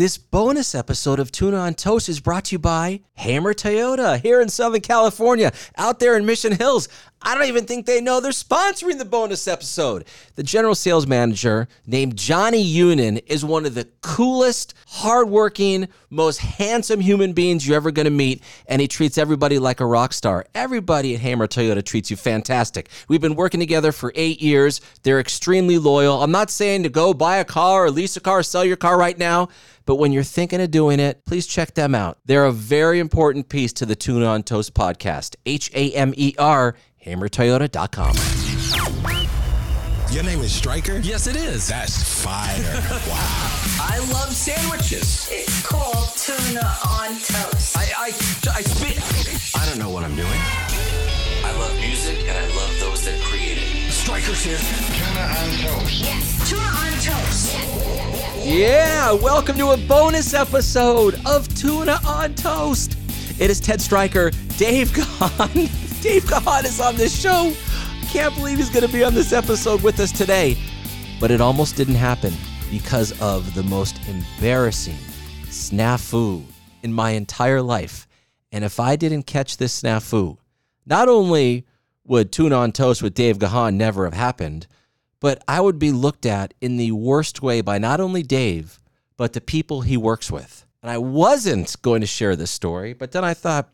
This bonus episode of Tuna on Toast is brought to you by Hamer Toyota here in Southern California, out there in Mission Hills. I don't even think they know they're sponsoring the bonus episode. The general sales manager named Johnny Unin is one of the coolest, hardworking, most handsome human beings you're ever going to meet, and he treats everybody like a rock star. Everybody at Hamer Toyota treats you fantastic. We've been working together for eight years. They're extremely loyal. I'm not saying to go buy a car or lease a car or sell your car right now. But when you're thinking of doing it, please check them out. They're a very important piece to the Tuna on Toast podcast. H A M E R, hamertoyota.com. Your name is Stryker? Yes, it is. That's fire. wow. I love sandwiches. It's called tuna on toast. I, I, I spit. I don't know what I'm doing. I love music and I love those that create it. Stryker's here. Tuna on toast. Yes, tuna on toast. Yeah, welcome to a bonus episode of Tuna on Toast. It is Ted Stryker, Dave Gahan. Dave Gahan is on this show. Can't believe he's going to be on this episode with us today. But it almost didn't happen because of the most embarrassing snafu in my entire life. And if I didn't catch this snafu, not only would Tuna on Toast with Dave Gahan never have happened, but I would be looked at in the worst way by not only Dave, but the people he works with. And I wasn't going to share this story, but then I thought,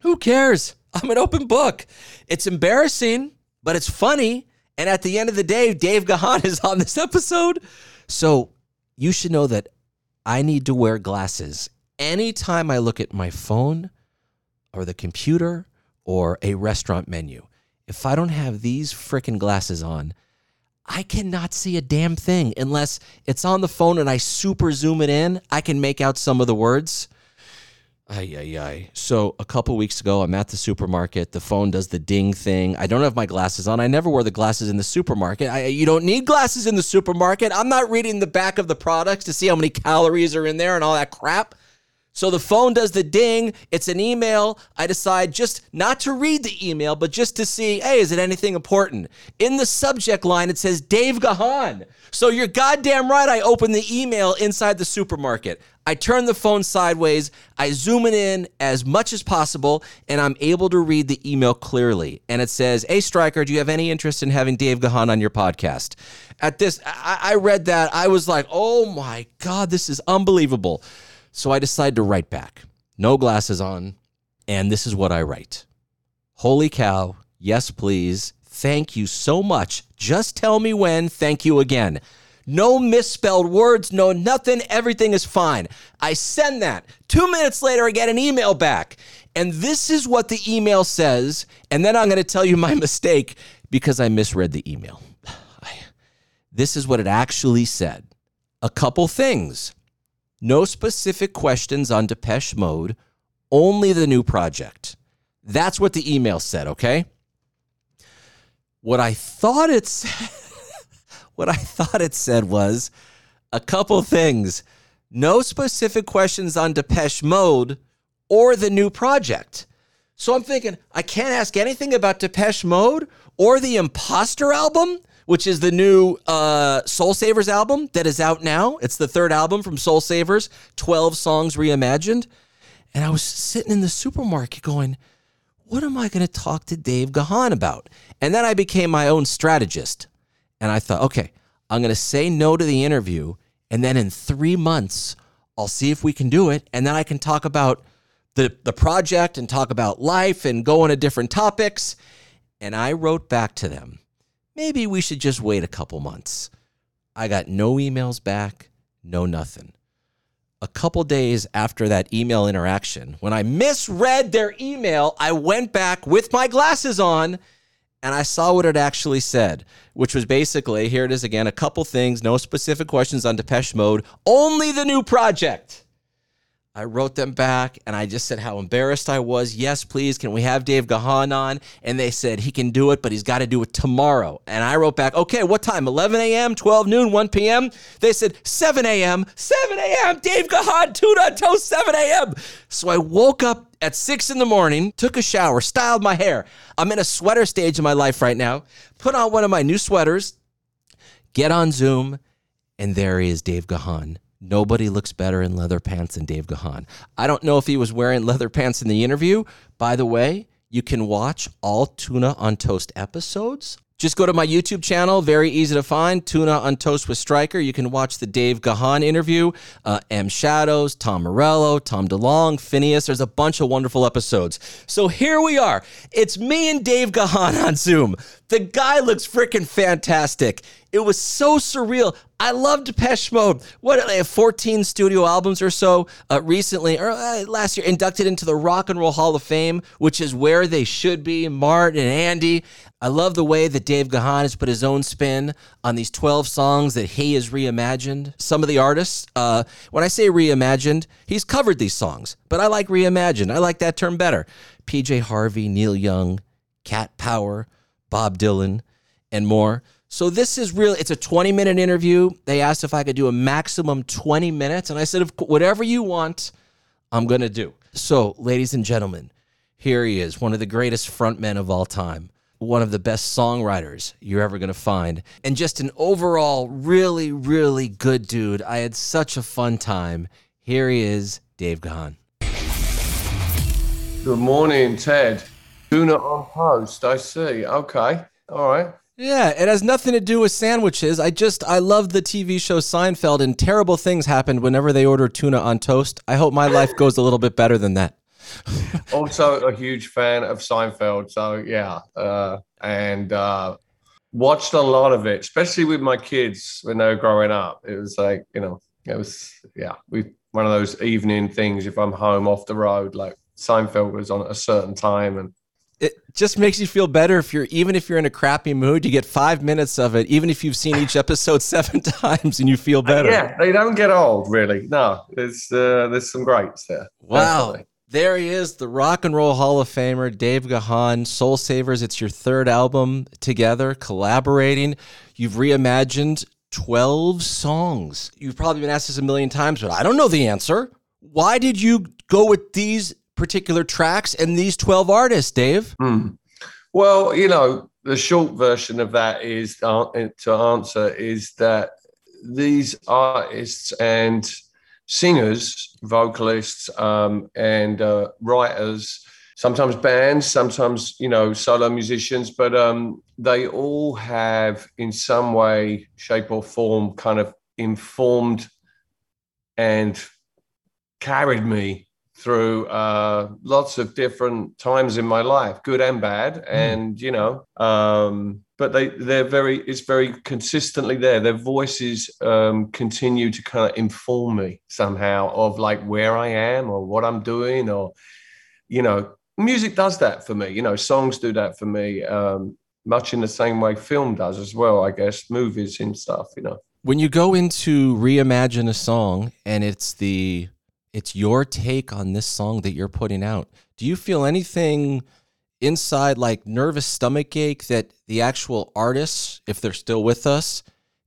who cares? I'm an open book. It's embarrassing, but it's funny. And at the end of the day, Dave Gahan is on this episode. So you should know that I need to wear glasses anytime I look at my phone or the computer or a restaurant menu. If I don't have these freaking glasses on, I cannot see a damn thing unless it's on the phone and I super zoom it in. I can make out some of the words. Ay, ay, ay. So a couple weeks ago, I'm at the supermarket. The phone does the ding thing. I don't have my glasses on. I never wear the glasses in the supermarket. I, you don't need glasses in the supermarket. I'm not reading the back of the products to see how many calories are in there and all that crap. So the phone does the ding. It's an email. I decide just not to read the email, but just to see, hey, is it anything important? In the subject line, it says Dave Gahan. So you're goddamn right. I open the email inside the supermarket. I turn the phone sideways. I zoom it in as much as possible, and I'm able to read the email clearly. And it says, Hey, Stryker, do you have any interest in having Dave Gahan on your podcast? At this, I, I read that. I was like, Oh my God, this is unbelievable. So I decide to write back. No glasses on. And this is what I write Holy cow. Yes, please. Thank you so much. Just tell me when. Thank you again. No misspelled words, no nothing. Everything is fine. I send that. Two minutes later, I get an email back. And this is what the email says. And then I'm going to tell you my mistake because I misread the email. This is what it actually said. A couple things. No specific questions on Depeche Mode, only the new project. That's what the email said, okay? What I thought it said, what I thought it said was a couple things. No specific questions on Depeche Mode or the new project. So I'm thinking, I can't ask anything about Depeche Mode or the Imposter album, which is the new uh, Soul Savers album that is out now. It's the third album from Soul Savers, 12 songs reimagined. And I was sitting in the supermarket going, what am I going to talk to Dave Gahan about? And then I became my own strategist. And I thought, okay, I'm going to say no to the interview. And then in three months, I'll see if we can do it. And then I can talk about the, the project and talk about life and go into different topics. And I wrote back to them, maybe we should just wait a couple months. I got no emails back, no nothing. A couple days after that email interaction, when I misread their email, I went back with my glasses on and I saw what it actually said, which was basically here it is again a couple things, no specific questions on Depeche Mode, only the new project. I wrote them back and I just said how embarrassed I was. Yes, please, can we have Dave Gahan on? And they said he can do it, but he's got to do it tomorrow. And I wrote back, okay, what time? 11 a.m., 12 noon, 1 p.m.? They said 7 a.m., 7 a.m., Dave Gahan, tuna toast, 7 a.m. So I woke up at 6 in the morning, took a shower, styled my hair. I'm in a sweater stage of my life right now. Put on one of my new sweaters, get on Zoom, and there he is, Dave Gahan Nobody looks better in leather pants than Dave Gahan. I don't know if he was wearing leather pants in the interview. By the way, you can watch all Tuna on Toast episodes just go to my YouTube channel, very easy to find. Tuna on Toast with Stryker. You can watch the Dave Gahan interview, uh, M Shadows, Tom Morello, Tom DeLonge, Finneas. There's a bunch of wonderful episodes. So here we are. It's me and Dave Gahan on Zoom. The guy looks freaking fantastic. It was so surreal. I love Depeche Mode. What they have 14 studio albums or so uh, recently, or uh, last year, inducted into the Rock and Roll Hall of Fame, which is where they should be. Martin and Andy. I love the way that Dave Gahan has put his own spin on these 12 songs that he has reimagined. Some of the artists, uh, when I say reimagined, he's covered these songs, but I like reimagined. I like that term better. PJ Harvey, Neil Young, Cat Power, Bob Dylan, and more. So this is really it's a 20 minute interview. They asked if I could do a maximum 20 minutes and I said whatever you want, I'm going to do. So, ladies and gentlemen, here he is, one of the greatest frontmen of all time one of the best songwriters you're ever going to find, and just an overall really, really good dude. I had such a fun time. Here he is, Dave Gahan. Good morning, Ted. Tuna on toast, I see. Okay. All right. Yeah, it has nothing to do with sandwiches. I just I love the TV show Seinfeld and terrible things happened whenever they order tuna on toast. I hope my life goes a little bit better than that. also a huge fan of Seinfeld. So yeah, uh, and uh, watched a lot of it, especially with my kids when they were growing up. It was like you know, it was yeah, we one of those evening things. If I'm home off the road, like Seinfeld was on at a certain time, and it just makes you feel better if you're even if you're in a crappy mood you get five minutes of it even if you've seen each episode seven times and you feel better yeah they don't get old really no there's uh, there's some greats there wow definitely. There he is, the Rock and Roll Hall of Famer, Dave Gahan, Soul Savers. It's your third album together, collaborating. You've reimagined 12 songs. You've probably been asked this a million times, but I don't know the answer. Why did you go with these particular tracks and these 12 artists, Dave? Mm. Well, you know, the short version of that is uh, to answer is that these artists and singers, vocalists, um, and uh, writers, sometimes bands, sometimes, you know, solo musicians, but um, they all have, in some way, shape, or form, kind of informed and carried me through uh, lots of different times in my life, good and bad, mm. and you know, um, but they they're very it's very consistently there. Their voices um, continue to kind of inform me somehow of like where I am or what I'm doing, or you know, music does that for me. You know, songs do that for me. Um, much in the same way film does as well, I guess, movies and stuff. You know, when you go into reimagine a song and it's the it's your take on this song that you're putting out. Do you feel anything inside like nervous stomach ache that the actual artists, if they're still with us,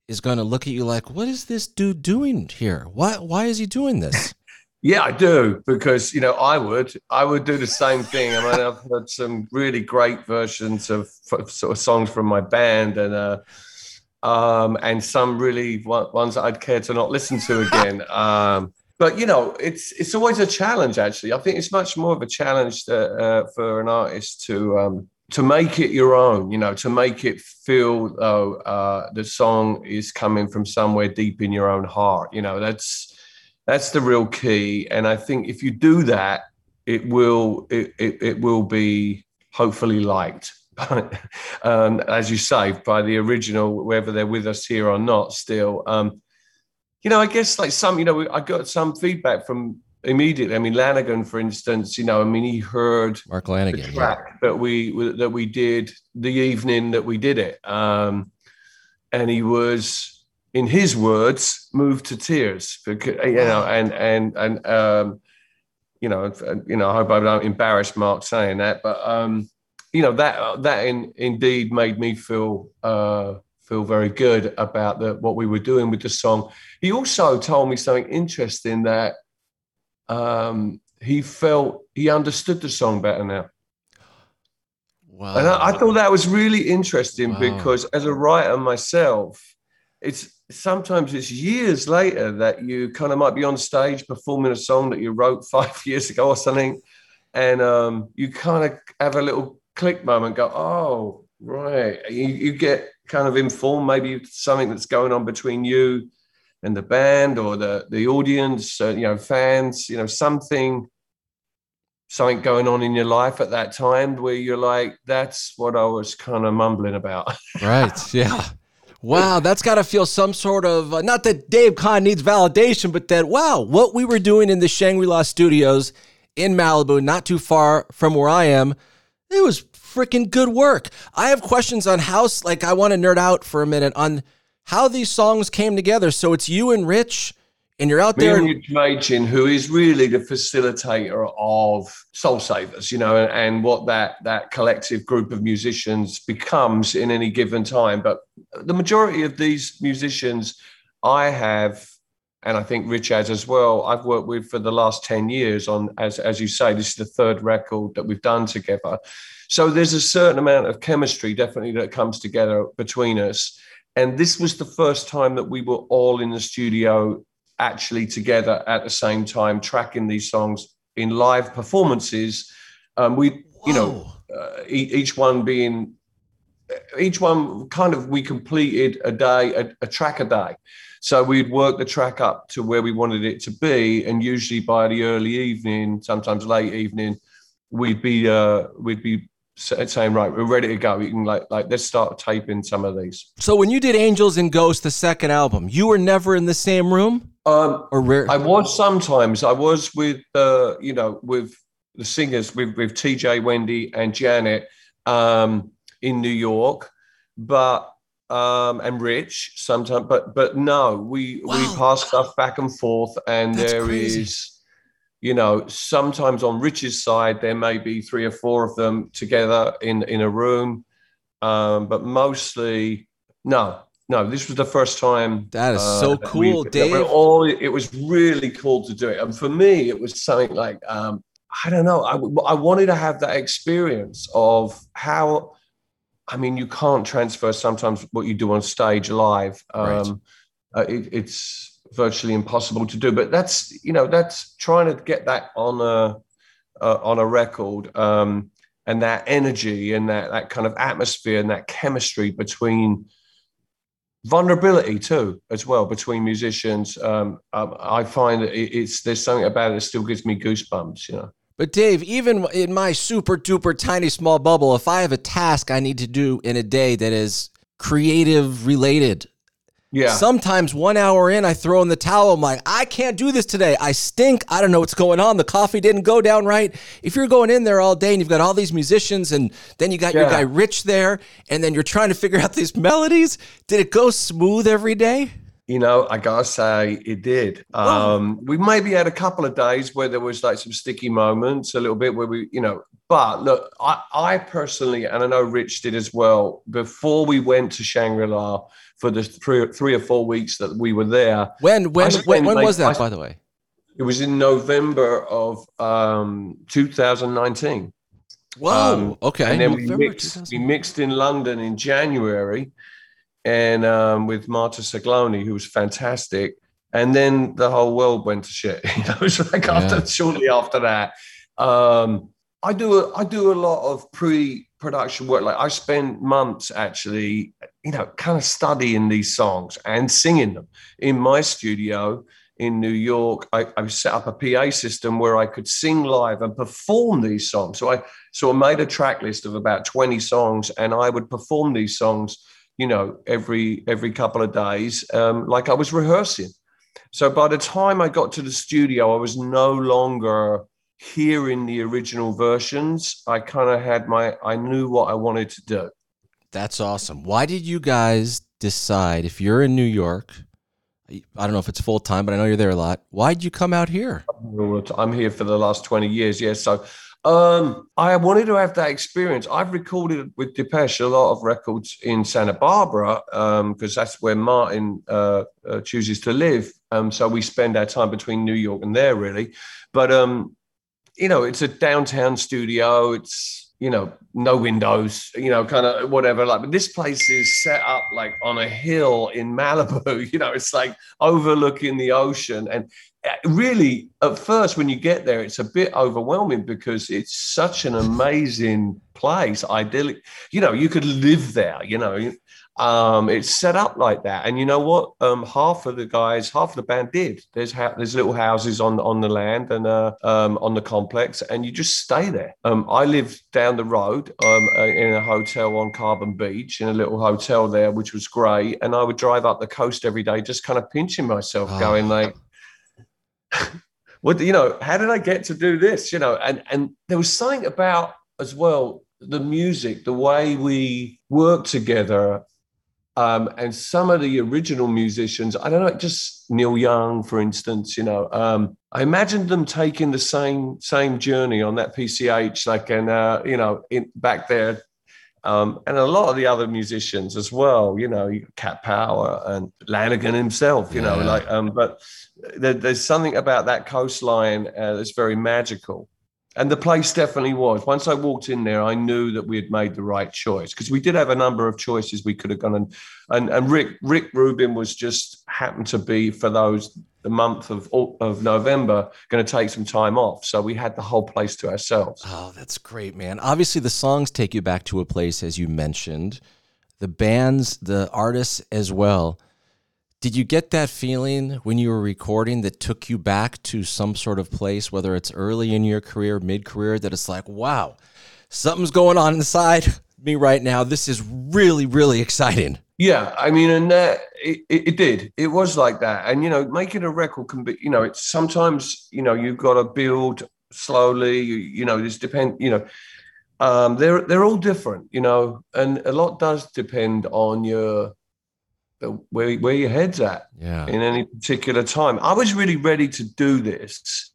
is going to look at you like, what is this dude doing here? Why why is he doing this? yeah, I do because you know I would I would do the same thing. I mean, I've heard some really great versions of sort of songs from my band and. uh um, and some really ones that I'd care to not listen to again. Um, but you know, it's it's always a challenge. Actually, I think it's much more of a challenge to, uh, for an artist to um, to make it your own. You know, to make it feel though uh, the song is coming from somewhere deep in your own heart. You know, that's that's the real key. And I think if you do that, it will it, it, it will be hopefully liked. um, as you say, by the original, whether they're with us here or not, still. Um, you know, I guess like some, you know, I got some feedback from immediately. I mean, Lanegan, for instance, you know, I mean, he heard Mark Lanegan the track yeah. that we that we did the evening that we did it, um, and he was, in his words, moved to tears because you know, and and and um, you know, you know, I hope I don't embarrass Mark saying that, but um, you know, that that in, indeed made me feel. Uh, feel very good about the, what we were doing with the song. He also told me something interesting that um, he felt he understood the song better now. Wow. And I, I thought that was really interesting wow. because as a writer myself, it's sometimes it's years later that you kind of might be on stage performing a song that you wrote five years ago or something, and um, you kind of have a little click moment. Go, oh, right. You, you get kind of inform maybe something that's going on between you and the band or the the audience, uh, you know, fans, you know, something something going on in your life at that time where you're like, that's what I was kind of mumbling about. right. Yeah. Wow, that's got to feel some sort of uh, not that Dave Gahan needs validation, but that wow, what we were doing in the Shangri La Studios in Malibu, not too far from where I am, it was freaking good work. I have questions on how, like, I want to nerd out for a minute on how these songs came together. So it's you and Rich, and you're out Me there. and Rich Machin, who is really the facilitator of Soul Savers, you know, and, and what that that collective group of musicians becomes in any given time. But the majority of these musicians, I have and I think Rich has as well. I've worked with for the last 10 years on, as, as you say, this is the third record that we've done together. So there's a certain amount of chemistry definitely that comes together between us. And this was the first time that we were all in the studio actually together at the same time, tracking these songs in live performances. Um, we, you know, uh, each one being, each one kind of, we completed a day, a, a track a day. So we'd work the track up to where we wanted it to be, and usually by the early evening, sometimes late evening, we'd be uh, we'd be saying, right, we're ready to go. You can like like let's start taping some of these. So when you did Angels and Ghosts, the second album, you were never in the same room, Um, or rare? I was sometimes. I was with uh, you know with the singers with with TJ, Wendy, and Janet um, in New York, but um, and Rich sometimes. But but no, we Wow. we pass stuff back and forth, and That's there is, crazy. You know, sometimes on Rich's side there may be three or four of them together in in a room, um, but mostly no. No, this was the first time. That is uh, so that cool, Dave. all it was really cool to do it and for me it was something like um i don't know i, I wanted to have that experience of how i mean you can't transfer sometimes what you do on stage live Right. um uh, it, it's virtually impossible to do. But that's you know that's trying to get that on a uh, on a record um and that energy and that that kind of atmosphere and that chemistry between vulnerability too as well between musicians. Um, um, i find that it's there's something about it that still gives me goosebumps you know. But Dave, even in my super duper tiny small bubble, if I have a task I need to do in a day that is creative related, yeah sometimes one hour in, I throw in the towel. I'm like, I can't do this today. I stink. I don't know what's going on. The coffee didn't go down right. If you're going in there all day and you've got all these musicians and then you got your guy Rich there and then you're trying to figure out these melodies, did it go smooth every day? you know i gotta say it did um we maybe had a couple of days where there was like some sticky moments a little bit where we you know but look i i personally and i know rich did as well before we went to shangri-la for the three, three or four weeks that we were there When when when, when like, was that, I- by the way? it was in november of um 2019 Whoa. Um, okay. and then we mixed we mixed in London in January, and um, with Marta Salogni, who was fantastic. And then the whole world went to shit. You know, it was like Yeah. after shortly after that. Um, I do a, I do a lot of pre-production work. Like I spend months actually, you know, kind of studying these songs and singing them in my studio in New York. I, I set up a PA system where I could sing live and perform these songs. So I so I made a track list of about 20 songs and I would perform these songs, you know, every every couple of days, um, like I was rehearsing. So by the time I got to the studio, I was no longer hearing the original versions. I kind of had my I knew what I wanted to do. That's awesome. Why did you guys decide if you're in New York? I don't know if it's full time, but I know you're there a lot. Why'd you come out here? I'm here for the last 20 years. Yeah. So um, I wanted to have that experience. I've recorded with Depeche a lot of records in Santa Barbara because that's where Martin uh, uh, chooses to live. Um, so we spend our time between New York and there, really. But, um, you know, it's a downtown studio. It's, you know, no windows, you know, kind of whatever. Like, but this place is set up like on a hill in Malibu. You know, it's like overlooking the ocean, and uh, really, at first, when you get there, it's a bit overwhelming because it's such an amazing place, idyllic. You know, you could live there. You know, um, it's set up like that, and you know what? Um, half of the guys, half of the band did. There's ha- there's little houses on on the land and uh, um, on the complex, and you just stay there. Um, I live down the road um, uh, in a hotel on Carbon Beach, in a little hotel there, which was great. And I would drive up the coast every day, just kind of pinching myself, Oh. going like. What you know? How did I get to do this? You know, and and there was something about as well the music, the way we work together, um, and some of the original musicians. I don't know, just Neil Young, for instance. You know, um, I imagined them taking the same same journey on that PCH, like and uh, you know, in, back there. Um, and a lot of the other musicians as well, you know, Cat Power and Lanegan himself, you know, like, um, but there, there's something about that coastline uh, that's very magical. And the place definitely was. Once I walked in there, I knew that we had made the right choice because we did have a number of choices we could have gone and and, and Rick Rick Rubin was just happened to be for those the month of of November going to take some time off, so we had the whole place to ourselves. Oh, that's great, man. Obviously, the songs take you back to a place, as you mentioned. The bands, the artists as well. Did you get that feeling when you were recording that took you back to some sort of place, whether it's early in your career, mid career, that it's like, wow, something's going on inside me right now. This is really, really exciting. Yeah, I mean, and it, it, did. It was like that, and you know, making a record can be, you know, it's sometimes you know you've got to build slowly. You, you know, this depend. You know, um, they're they're all different. You know, and a lot does depend on your where where your head's at Yeah. in any particular time. I was really ready to do this,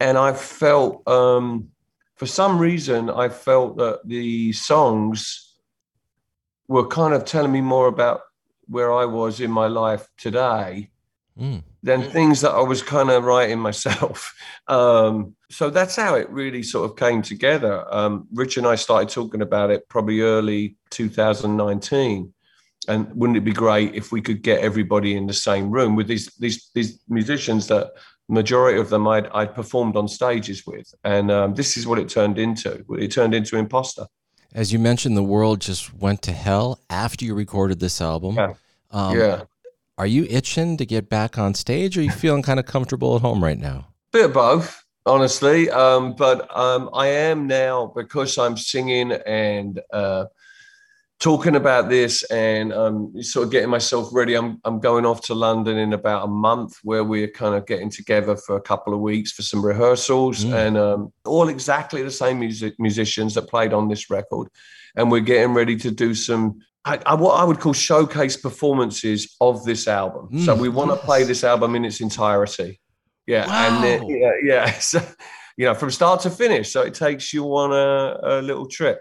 and I felt, um, for some reason, I felt that the songs were kind of telling me more about where I was in my life today Mm. than things that I was kind of writing myself. Um, so that's how it really sort of came together. Um, Rich and I started talking about it probably early 2019. And wouldn't it be great if we could get everybody in the same room with these these these musicians that majority of them I'd, I'd performed on stages with, and um, this is what it turned into. It turned into Imposter. As you mentioned, the world just went to hell after you recorded this album. Yeah. Um, yeah, Are you itching to get back on stage, or are you feeling kind of comfortable at home right now? bit of both, honestly. Um, but um, I am now because I'm singing and uh, talking about this, and um, sort of getting myself ready. I'm I'm going off to London in about a month, where we're kind of getting together for a couple of weeks for some rehearsals, Mm. and um, all exactly the same music musicians that played on this record, and we're getting ready to do some. I, I, what I would call showcase performances of this album. so Mm, we want to play this album in its entirety. Yeah, and then, yeah, yeah. So, you know, from start to finish. So it takes you on a, a little trip.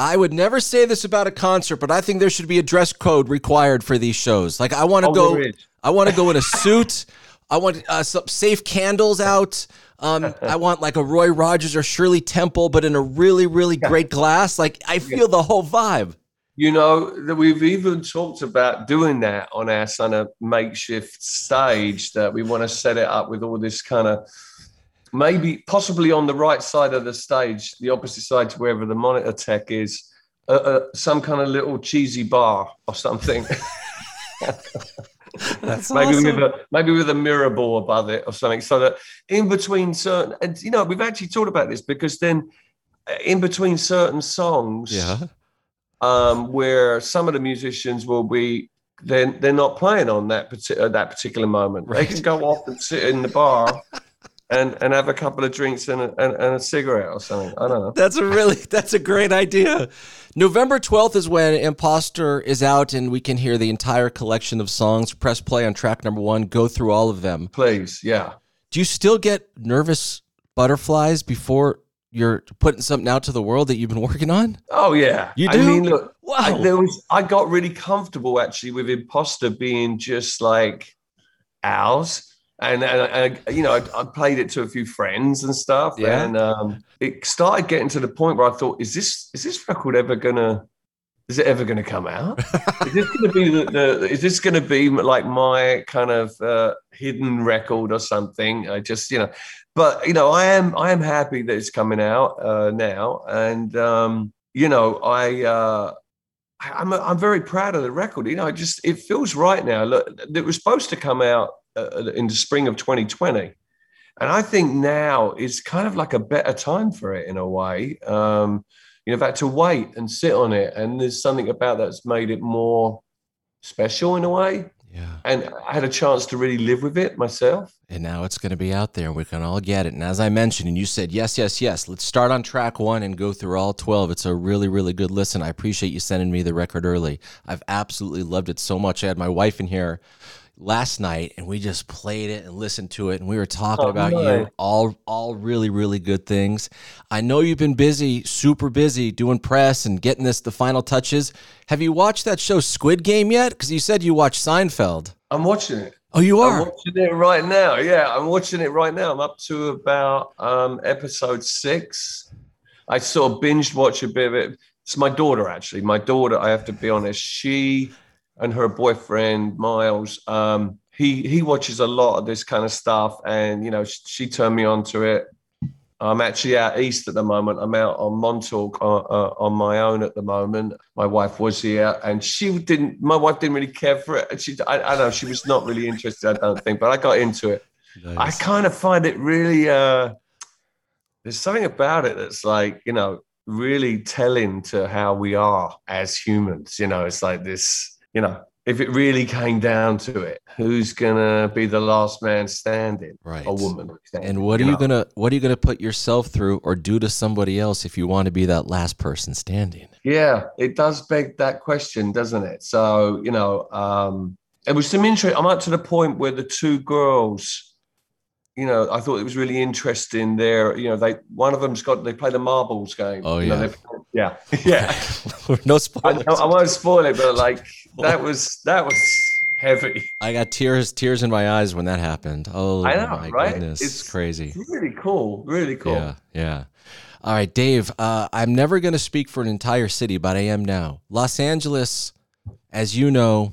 I would never say this about a concert, but I think there should be a dress code required for these shows. Like I want to Oh, go. I want to go in a suit. I want uh, some safe candles out. Um, I want like a Roy Rogers or Shirley Temple, but in a really, really great glass. Like I feel the whole vibe. You know, that we've even talked about doing that on our kind of makeshift stage, that we want to set it up with all this kind of maybe possibly on the right side of the stage, the opposite side to wherever the monitor tech is, uh, uh, some kind of little cheesy bar or something. That's maybe awesome. with a maybe with a mirror ball above it or something, so that in between certain and you know we've actually talked about this because then uh, in between certain songs, yeah. um, where some of the musicians will be then they're, not playing on that particular that particular moment. They can go off and sit in the bar and and have a couple of drinks and a, and, and a cigarette or something. I don't know. That's a really that's a great idea. November 12th is when Imposter is out and we can hear the entire collection of songs. Press play on track number 1, go through all of them. Please, yeah. Do you still get nervous butterflies before you're putting something out to the world that you've been working on? Oh yeah, You do. I mean, look, Wow. I, there was I got really comfortable actually with imposter being just like ours, and, and, and you know, I, I, played it to a few friends and stuff, Yeah. and um, it started getting to the point where I thought, is this is this record ever gonna? Is it ever going to come out? is this going to be the, the? Is this to be like my kind of uh, hidden record or something? I just, you know, but you know, I am I am happy that it's coming out uh, now, and um, you know, I. Uh, I'm I'm very proud of the record. You know, it just it feels right now. Look, it was supposed to come out uh, in the spring of 2020, and I think now is kind of like a better time for it in a way. Um, you know, I've had to wait and sit on it, and there's something about that's made it more special in a way. Yeah. And I had a chance to really live with it myself. And now it's going to be out there and we can all get it. And as I mentioned, and you said, yes, yes, yes, let's start on track one and go through all 12. It's a really, really good listen. I appreciate you sending me the record early. I've absolutely loved it so much. I had my wife in here last night and we just played it and listened to it and we were talking Oh, about you all all really really good things i know you've been busy super busy doing press and getting this the final touches have you watched that show squid game yet because you said you watched seinfeld I'm watching it. oh you I'm are watching it right now. Yeah, I'm watching it right now. I'm up to about um, episode six. I sort of binged watch a bit of it. It's my daughter, actually. My daughter, I have to be honest, she and her boyfriend, Miles, um, he, he watches a lot of this kind of stuff. And, you know, she, she turned me on to it. I'm actually out east at the moment. I'm out on Montauk uh, uh, on my own at the moment. My wife was here, and she didn't. My wife didn't really care for it. And she, I, I know, she was not really interested. I don't think, but I got into it. I kind of find it really. Uh, there's something about it that's like you know really telling to how we are as humans. You know, it's like this. You know, if it really came down to it, who's gonna be the last man standing? Right. A woman. standing, And what are you know? gonna what are you gonna put yourself through or do to somebody else if you want to be that last person standing? Yeah, it does beg that question, doesn't it? So, you know, um, it was some interest. I'm up to the point where the two girls, you know, I thought it was really interesting. There, you know, they one of them's got they play the marbles game. Oh, you know, yeah. yeah, yeah. no I, spoilers. I won't spoil it, but like that was that was heavy. I got tears tears in my eyes when that happened. Oh I know, my right? goodness. It's- It's crazy. Really cool, really cool. Yeah, yeah. All right, Dave. Uh, I'm never going to speak for an entire city, but I am now. Los Angeles, as you know,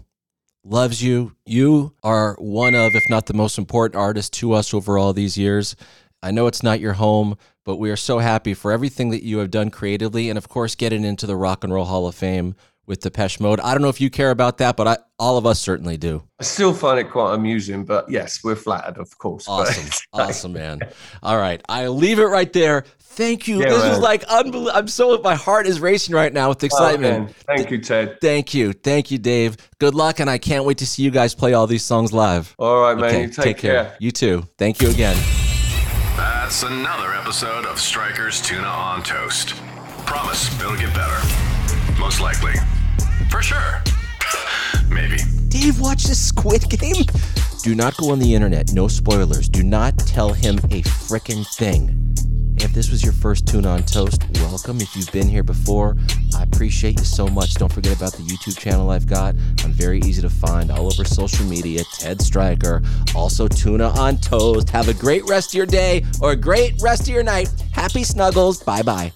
loves you. You are one of, if not the most important artist to us over all these years. I know it's not your home, but we are so happy for everything that you have done creatively, and of course, getting into the Rock and Roll Hall of Fame with Depeche Mode. I don't know if you care about that, but I, all of us certainly do. I still find it quite amusing, but yes, we're flattered, of course. Awesome. awesome, man. All right. I'll leave it right there. Thank you. Yeah, this is like unbelievable. I'm so, my heart is racing right now with Oh, excitement. man. Thank you, Ted. Thank you. Thank you, Dave. Good luck. And I can't wait to see you guys play all these songs live. All right, man. you take, care. You too. Thank you again. That's another episode of Strykers Tuna on Toast. Promise it'll get better. Most likely. For sure. Maybe. Dave watched this Squid Game? Do not go on the internet. No spoilers. Do not tell him a frickin' thing. This was your first tuna on toast, welcome. If you've been here before, I appreciate you so much. Don't forget about the YouTube channel I've got. I'm very easy to find all over social media. Ted Stryker. Also, tuna on toast. Have a great rest of your day or a great rest of your night. Happy snuggles. Bye bye.